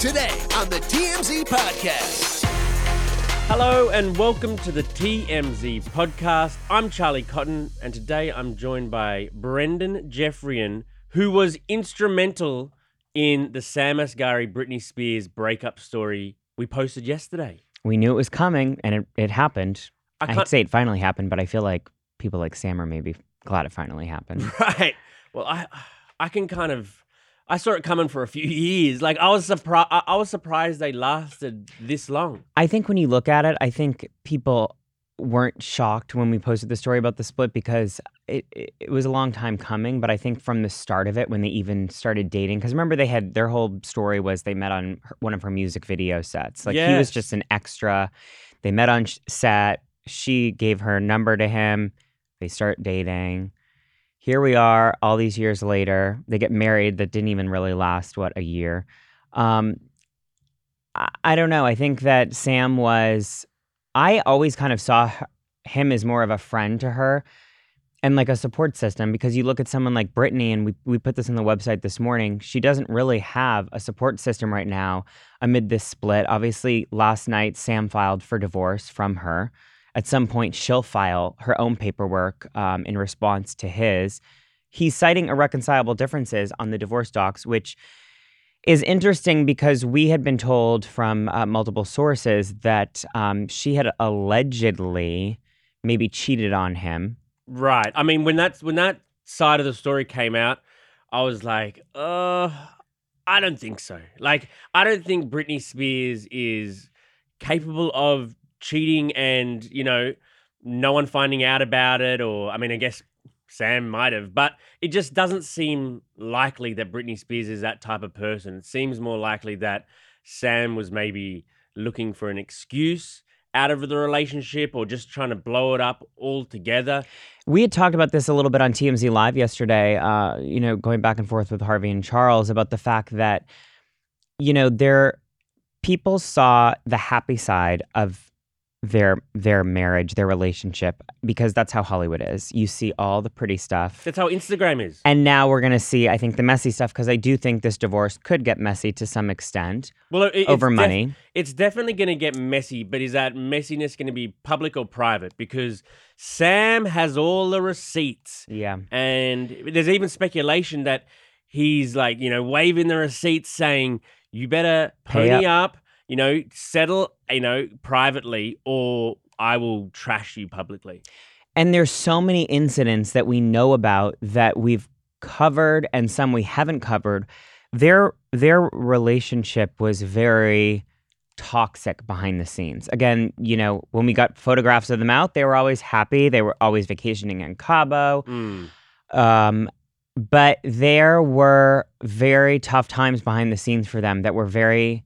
Today on the TMZ Podcast. Hello and welcome to the TMZ podcast. I'm Charlie Cotton, and today I'm joined by Brendon Geoffrion, who was instrumental in the Sam Asghari Britney Spears breakup story we posted yesterday. We knew it was coming, and it, it happened. I I, can't- would say it finally happened, but I feel like people like Sam are maybe glad it finally happened. Right. Well, I I can kind of I saw it coming for a few years. Like I was surprised. I was surprised they lasted this long. I think when you look at it, I think people weren't shocked when we posted the story about the split because it, it, it was a long time coming. But I think from the start of it, when they even started dating, because remember they had their whole story was they met on her, one of her music video sets. Like he was just an extra. They met on sh- set. She gave her number to him. They start dating. Here we are, all these years later. They get married. That didn't even really last what a year. Um, I, I don't know. I think that Sam was. I always kind of saw h- him as more of a friend to her and like a support system because you look at someone like Britney, and we, we put this on the website this morning. She doesn't really have a support system right now amid this split. Obviously, last night, Sam filed for divorce from her. At some point, she'll file her own paperwork um, in response to his. He's citing irreconcilable differences on the divorce docs, which is interesting because we had been told from uh, multiple sources that um, she had allegedly maybe cheated on him. Right. I mean, when that when that side of the story came out, I was like, uh, I don't think so. Like, I don't think Britney Spears is capable of cheating and, you know, no one finding out about it. Or, I mean, I guess Sam might have, but it just doesn't seem likely that Britney Spears is that type of person. It seems more likely that Sam was maybe looking for an excuse out of the relationship or just trying to blow it up altogether. We had talked about this a little bit on TMZ Live yesterday, uh, you know, going back and forth with Harvey and Charles about the fact that, you know, there people saw the happy side of their their marriage, their relationship, because that's how Hollywood is. You see all the pretty stuff. That's how Instagram is. And now we're going to see, I think, the messy stuff because I do think this divorce could get messy to some extent Well, it- it's over def- money. it's definitely going to get messy, but is that messiness going to be public or private? Because Sam has all the receipts, yeah. and there's even speculation that he's like, you know, waving the receipts, saying, "You better Pay pony up. You know, settle, you know, privately, or I will trash you publicly." And there's so many incidents that we know about that we've covered and some we haven't covered. Their their relationship was very toxic behind the scenes. Again, you know, when we got photographs of them out, they were always happy. They were always vacationing in Cabo. Mm. Um, but there were very tough times behind the scenes for them that were very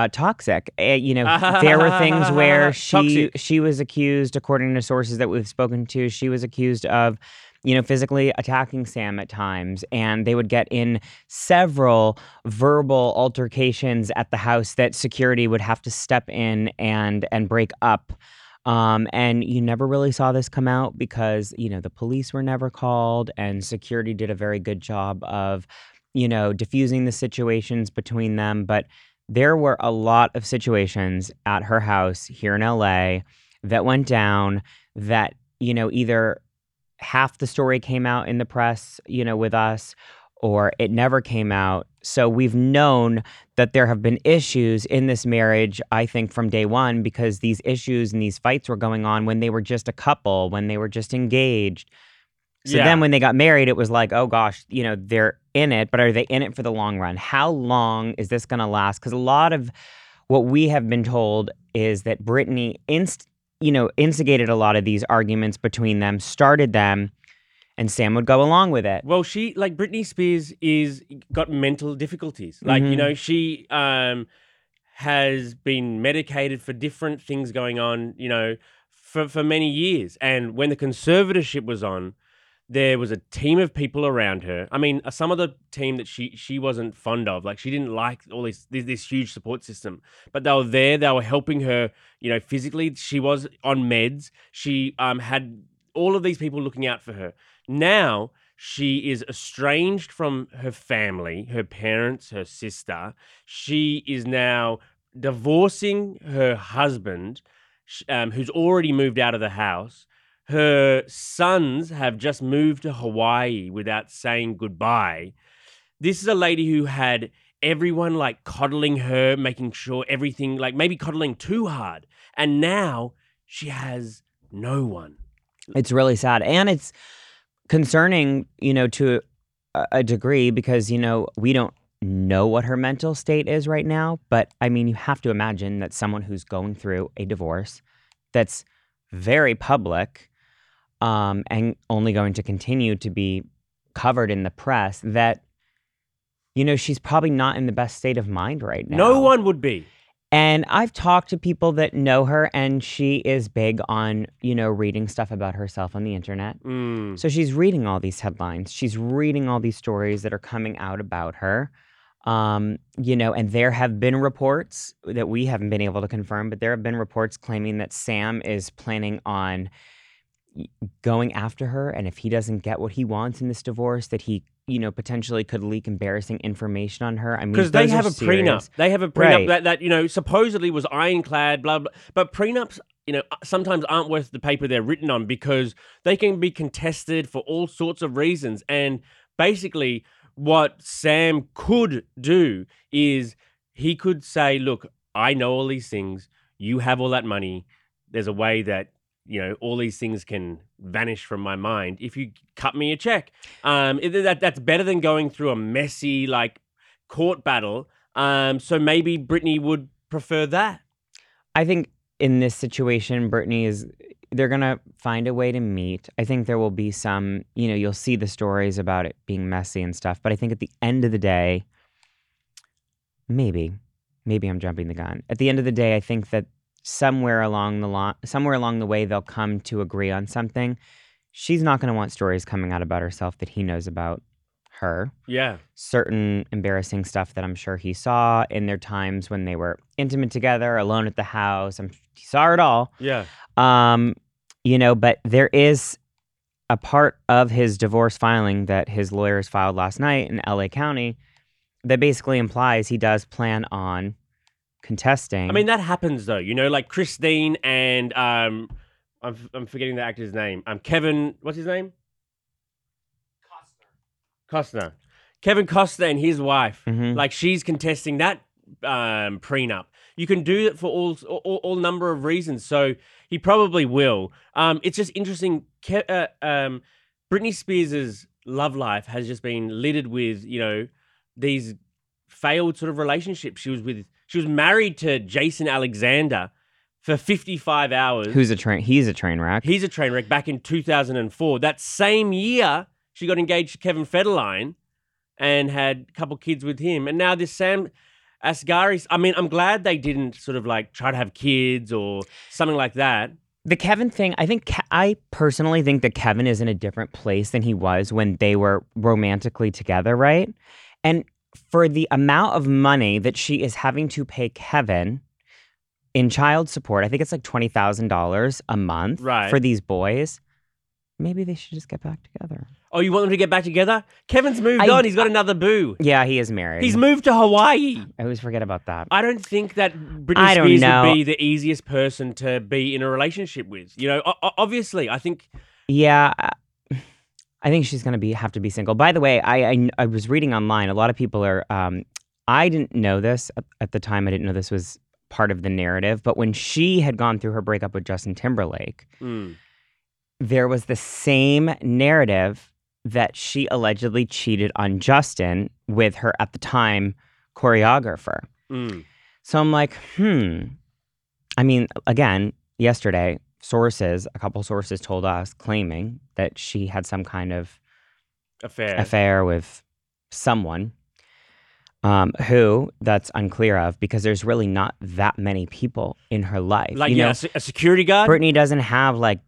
uh, toxic. Uh, you know, there were things where she Toxic. she was accused, according to sources that we've spoken to, she was accused of, you know, physically attacking Sam at times, and they would get in several verbal altercations at the house that security would have to step in and and break up. Um, and you never really saw this come out because, you know, the police were never called and security did a very good job of, you know, diffusing the situations between them. But there were a lot of situations at her house here in LA that went down that, you know, either half the story came out in the press, you know, with us, or it never came out. So we've known that there have been issues in this marriage, I think, from day one, because these issues and these fights were going on when they were just a couple, when they were just engaged. So Yeah. then when they got married, it was like, oh gosh, you know, they're in it, but are they in it for the long run? How long is this going to last? Because a lot of what we have been told is that Britney inst- you know, instigated a lot of these arguments between them, started them, and Sam would go along with it. Well, she like Britney Spears is got mental difficulties. Like you Mhm. know, she um has been medicated for different things going on. You know, for for many years. And when the conservatorship was on, there was a team of people around her. I mean, uh, some of the team that she she wasn't fond of. Like she didn't like all this this, this huge support system. But they were there. They were helping her. You know, physically. She was on meds. She um had all of these people looking out for her. Now She is estranged from her family, her parents, her sister. She is now divorcing her husband, um, who's already moved out of the house. Her sons have just moved to Hawaii without saying goodbye. This is a lady who had everyone like coddling her, making sure everything, like maybe coddling too hard. And now she has no one. It's really sad. And it's concerning, you know, to a, degree because, you know, we don't know what her mental state is right now. But I mean, you have to imagine that someone who's going through a divorce that's very public um, and only going to continue to be covered in the press, that, you know, she's probably not in the best state of mind right now. No one would be. And I've talked to people that know her, and she is big on, you know, reading stuff about herself on the internet. Mm. So she's reading all these headlines. She's reading all these stories that are coming out about her. Um, you know, and there have been reports that we haven't been able to confirm, but there have been reports claiming that Sam is planning on going after her. And if he doesn't get what he wants in this divorce, that he, you know, potentially could leak embarrassing information on her. I mean, because they have a serious. prenup. They have a prenup Right. that, that you know supposedly was ironclad, blah blah. But prenups, you know, sometimes aren't worth the paper they're written on because they can be contested for all sorts of reasons. And basically, what Sam could do is he could say, "Look, I know all these things. You have all that money. There's a way that." You know, all these things can vanish from my mind if you cut me a check. Um, that that's better than going through a messy like court battle. Um, so maybe Britney would prefer that. I think in this situation, Britney is they're gonna find a way to meet. I think there will be some, you know, you'll see the stories about it being messy and stuff. But I think at the end of the day, maybe, maybe I'm jumping the gun. At the end of the day, I think that somewhere along the line, somewhere along the way, they'll come to agree on something. She's not gonna want stories coming out about herself that he knows about her Yeah. certain embarrassing stuff that I'm sure he saw in their times when they were intimate together, alone at the house. I'm, he saw it all. Yeah. Um, you know, but there is a part of his divorce filing that his lawyers filed last night in LA County that basically implies he does plan on contesting. I mean, that happens though. You know, like Christine and um, I'm I'm forgetting the actor's name. Um, Kevin, what's his name? Costner. Costner. Kevin Costner and his wife. Mhm. Like she's contesting that um, prenup. You can do it for all, all all number of reasons. So he probably will. Um, it's just interesting. Ke- uh, um, Britney Spears' love life has just been littered with you know these failed sort of relationship. She was with she was married to Jason Alexander for 55 hours. who's a train? He's a train wreck. He's a train wreck back in 2004. That same year, she got engaged to Kevin Federline and had a couple kids with him. And now this Sam Asghari, I mean, I'm glad they didn't sort of like try to have kids or something like that. the Kevin thing, I think Ke- I personally think that Kevin is in a different place than he was when they were romantically together, right? And for the amount of money that she is having to pay Kevin in child support, I think it's like $20,000 a month Right. for these boys. Maybe they should just get back together. Oh, you want them to get back together? Kevin's moved I- on. He's got another boo. Yeah, he is married. He's moved to Hawaii. I always forget about that. I don't think that Britney I don't Spears know. would be the easiest person to be in a relationship with. You know, o- o- obviously, I think Yeah, I- I think she's gonna be have to be single. By the way, I I, I was reading online. A lot of people are. Um, I didn't know this at, at the time. I didn't know this was part of the narrative. But when she had gone through her breakup with Justin Timberlake, mm, there was the same narrative that she allegedly cheated on Justin with her at the time choreographer. mm. So I'm like, hmm. I mean, again, yesterday, sources, a couple sources told us claiming that she had some kind of affair. affair with someone um, who that's unclear of because there's really not that many people in her life. Like you yeah, know, a, a security guard. Britney doesn't have like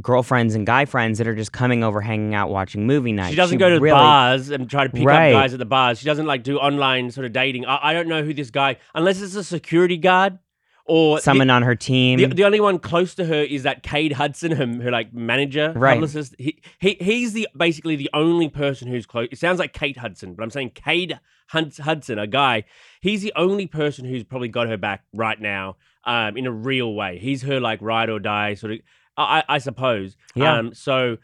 girlfriends and guy friends that are just coming over, hanging out, watching movie nights. She doesn't go to really- bars and try to pick Right. up guys at the bars. She doesn't like do online sort of dating. I, I don't know who this guy, unless it's a security guard or the- Someone on her team. The, the only one close to her is that Cade Hudson, her, her like manager, Right. publicist. He, he he's the basically the only person who's close. It sounds like Kate Hudson, but I'm saying Cade Hudson, a guy. He's the only person who's probably got her back right now, um, in a real way. He's her like ride or die sort of. I, I I suppose. Yeah. Um, so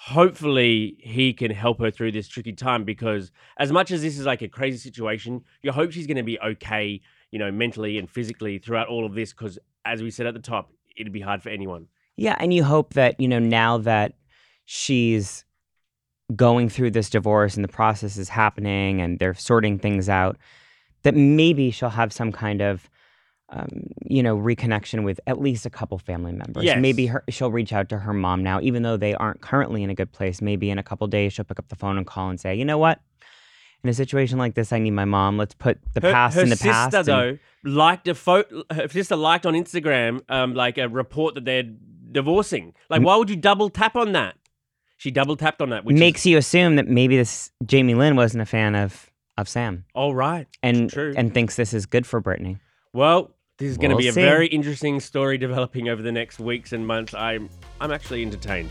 hopefully he can help her through this tricky time because as much as this is like a crazy situation, you hope she's going to be okay, you know, mentally and physically throughout all of this because as we said at the top, it'd be hard for anyone. Yeah, and you hope that, you know, now that she's going through this divorce and the process is happening and they're sorting things out, that maybe she'll have some kind of um, you know, reconnection with at least a couple family members. Yes. Maybe her, she'll reach out to her mom now, even though they aren't currently in a good place. Maybe in a couple days she'll pick up the phone and call and say, you know what? In a situation like this, I need my mom. Let's put the her, past her in the sister, past. and- though, liked a photo. Her sister liked on Instagram, um, like a report that they're divorcing. Like, why would you double tap on that? She double tapped on that, which makes is, you assume that maybe this Jamie Lynn wasn't a fan of of Sam all right. and True. and thinks this is good for Britney. Well, this is going to We'll be a see. very interesting story developing over the next weeks and months. I'm I'm actually entertained.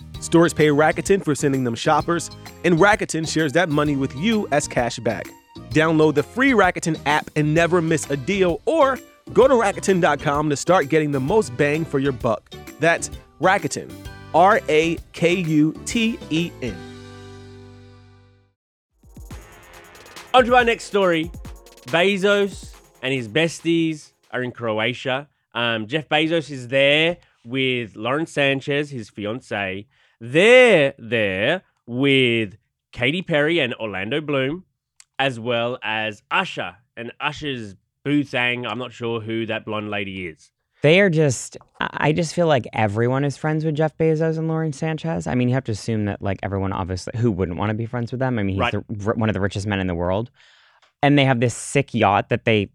Stores pay Rakuten for sending them shoppers, and Rakuten shares that money with you as cash back. Download the free Rakuten app and never miss a deal, or go to Rakuten.com to start getting the most bang for your buck. That's Rakuten, R A K U T E N. On to our next story. Bezos and his besties are in Croatia. Um, Jeff Bezos is there with Lauren Sanchez, his fiance. They're there with Katy Perry and Orlando Bloom, as well as Usher and Usher's Boo Thang. I'm not sure who that blonde lady is. They are just. I just feel like everyone is friends with Jeff Bezos and Lauren Sanchez. I mean, you have to assume that like everyone, obviously, who wouldn't want to be friends with them? I mean, he's Right. the, one of the richest men in the world, and they have this sick yacht that they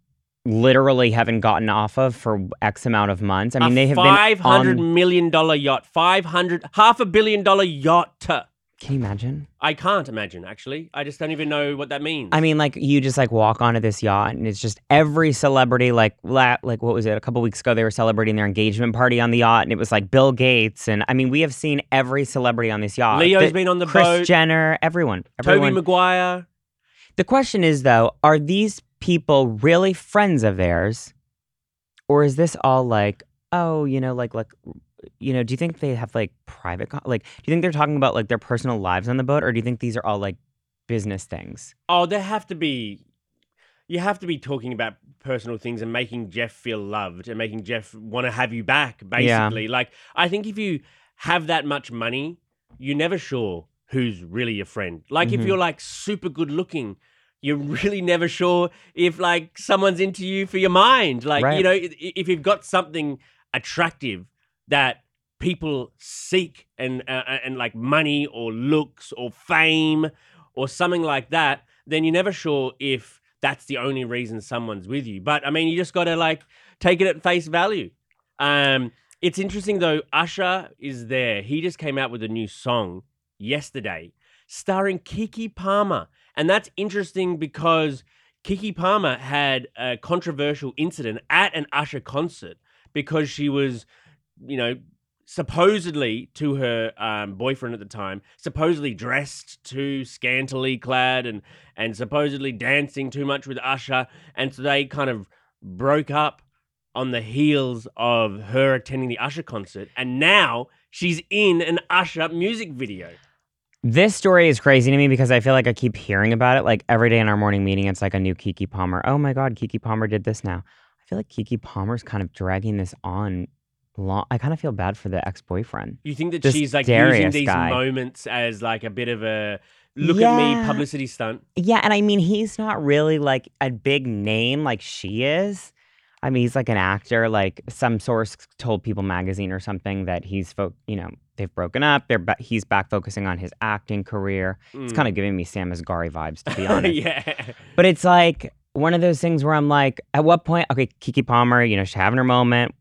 literally haven't gotten off of for X amount of months. I mean, a they have five been hundred on. million dollar yacht, five hundred, half a billion dollar yacht. Can you imagine? I can't imagine actually. I just don't even know what that means. I mean, like you just like walk onto this yacht, and it's just every celebrity. Like, la- like what was it? A couple weeks ago, they were celebrating their engagement party on the yacht, and it was like Bill Gates, and I mean, we have seen every celebrity on this yacht. Leo's The- been on the Chris boat. Jenner, everyone, Toby everyone. Maguire. The question is, though, are these people really friends of theirs, or is this all like, oh, you know, like like. You know, do you think they have like private, con- like, do you think they're talking about like their personal lives on the boat, or do you think these are all like business things? Oh, there have to be. You have to be talking about personal things and making Jeff feel loved and making Jeff want to have you back. Yeah. Basically, like I think if you have that much money, you're never sure who's really your friend. Like if Mhm. you're like super good looking. You're really never sure if like someone's into you for your mind. Like you know, if you've got something attractive that people seek and uh, and like money or looks or fame or something like that, then you're never sure if that's the only reason someone's with you. But I mean, you just got to like take it at face value. Um, it's interesting though. Usher is there. He just came out with a new song yesterday, starring Keke Palmer, and that's interesting because Keke Palmer had a controversial incident at an Usher concert because she was, you know, supposedly to her um, boyfriend at the time, supposedly dressed too scantily clad and and supposedly dancing too much with Usher, and so they kind of broke up on the heels of her attending the Usher concert, and now she's in an Usher music video. This story is crazy to me because I feel like I keep hearing about it. Like every day in our morning meeting, it's like a new Keke Palmer. Oh my God, Keke Palmer did this now. I feel like Keke Palmer's kind of dragging this on. Long. I kind of feel bad for the ex boyfriend. You think that This she's like using Darius these guy. moments as like a bit of a look at me Yeah. publicity stunt. Yeah, and I mean, he's not really like a big name like she is. I mean, he's like an actor. Like some source told People Magazine or something that he's, fo- you know, they've broken up. They're ba- he's back focusing on his acting career. It's kind of giving me Sam Asghari vibes, to be honest. Mm. yeah. But it's like one of those things where I'm like, at what point? Okay, Keke Palmer, you know, she's having her moment.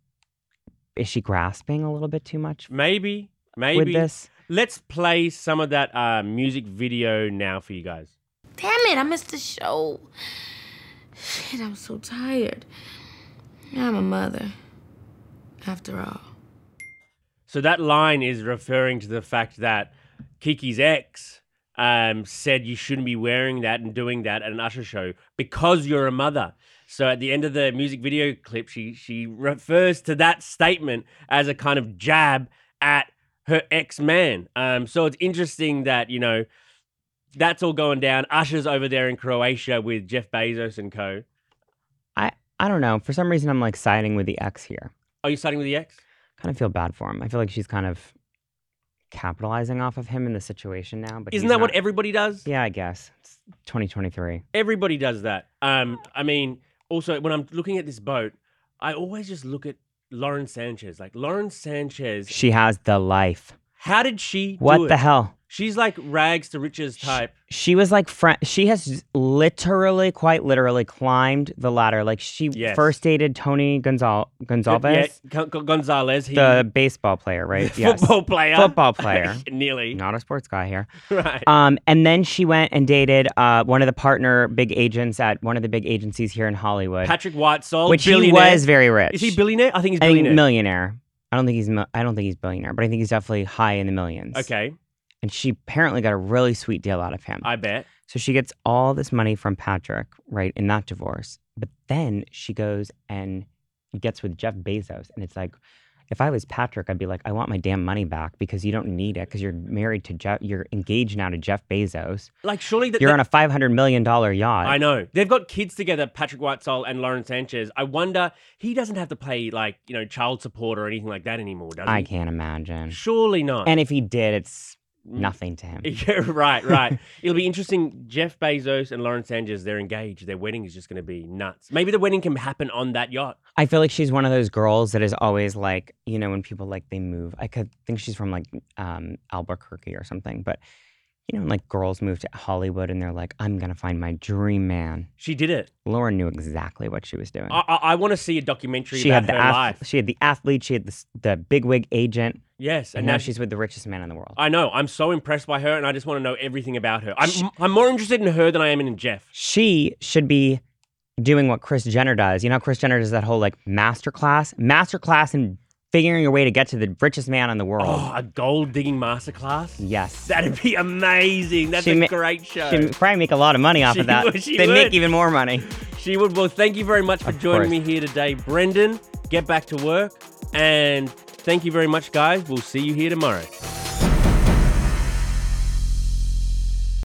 Is she grasping a little bit too much Maybe. with Maybe. this? Let's play some of that uh, music video now for you guys. Damn it, I missed the show. Shit, I'm so tired. I'm a mother. After all. So that line is referring to the fact that Keke's ex um, said you shouldn't be wearing that and doing that at an Usher show because you're a mother. So at the end of the music video clip, she she refers to that statement as a kind of jab at her ex man. Um, so it's interesting that you know that's all going down. Usher's over there in Croatia with Jeff Bezos and co. I I don't know. For some reason, I'm like siding with the ex here. Are you siding with the ex? Kind of feel bad for him. I feel like she's kind of capitalizing off of him in the situation now. But Isn't that what everybody does? Yeah, I guess. It's 2023. Everybody does that. Um, I mean, also when I'm looking at this boat, I always just look at Lauren Sanchez. Like Lauren Sanchez, She has the life. how did she? What the hell? She's like rags to riches type. She was like friend. She has literally, quite literally, climbed the ladder. Like she Yes. first dated Tony Gonzal- Gonzalez, Yeah, Gon- Gon- Gonzalez. He, the baseball player, right? Yes. football player. Football player. Nearly. Not a sports guy here. Right. Um, and then she went and dated uh, one of the partner big agents at one of the big agencies here in Hollywood, Patrick Whitesell, which he was very rich. Is he billionaire? I think he's I think billionaire. millionaire. I don't think he's. I don't think he's billionaire, but I think he's definitely high in the millions. okay, And she apparently got a really sweet deal out of him. I bet. So she gets all this money from Patrick, right, in that divorce. But then she goes and gets with Jeff Bezos. And it's like, if I was Patrick, I'd be like, I want my damn money back because you don't need it because you're married to Jeff, you're engaged now to Jeff Bezos. Like surely that You're on a $500 million yacht. I know. They've got kids together, Patrick Whitesell and Lauren Sanchez. I wonder he doesn't have to pay like, you know, child support or anything like that anymore, does he? I can't imagine. Surely not. And if he did, it's. Nothing to him. Yeah, right, right. It'll be interesting. Jeff Bezos and Lauren Sanchez, they're engaged. Their wedding is just going to be nuts. Maybe the wedding can happen on that yacht. I feel like she's one of those girls that is always like, you know, when people like they move. I could think she's from like um, Albuquerque or something, but you know, like girls move to Hollywood and they're like, I'm gonna find my dream man. She did it. Lauren knew exactly what she was doing. I, I, I want to see a documentary she about had the her ath- life. she had the athlete, she had the the bigwig agent, Yes, and, now she's with the richest man in the world. I know. I'm so impressed by her, and I just want to know everything about her. I'm, Sh- I'm more interested in her than I am in Jeff. she should be doing what Kris Jenner does. You know, how Kris Jenner does that whole like master class, master class in figuring your way to get to the richest man in the world. Oh, a gold digging masterclass. Yes. That'd be amazing. That's She a ma- great show. She'd probably make a lot of money off She of that. would, she they would. make even more money. She would. Well, thank you very much for Of joining course. me here today, Brendon. Get back to work, and thank you very much, guys. We'll see you here tomorrow.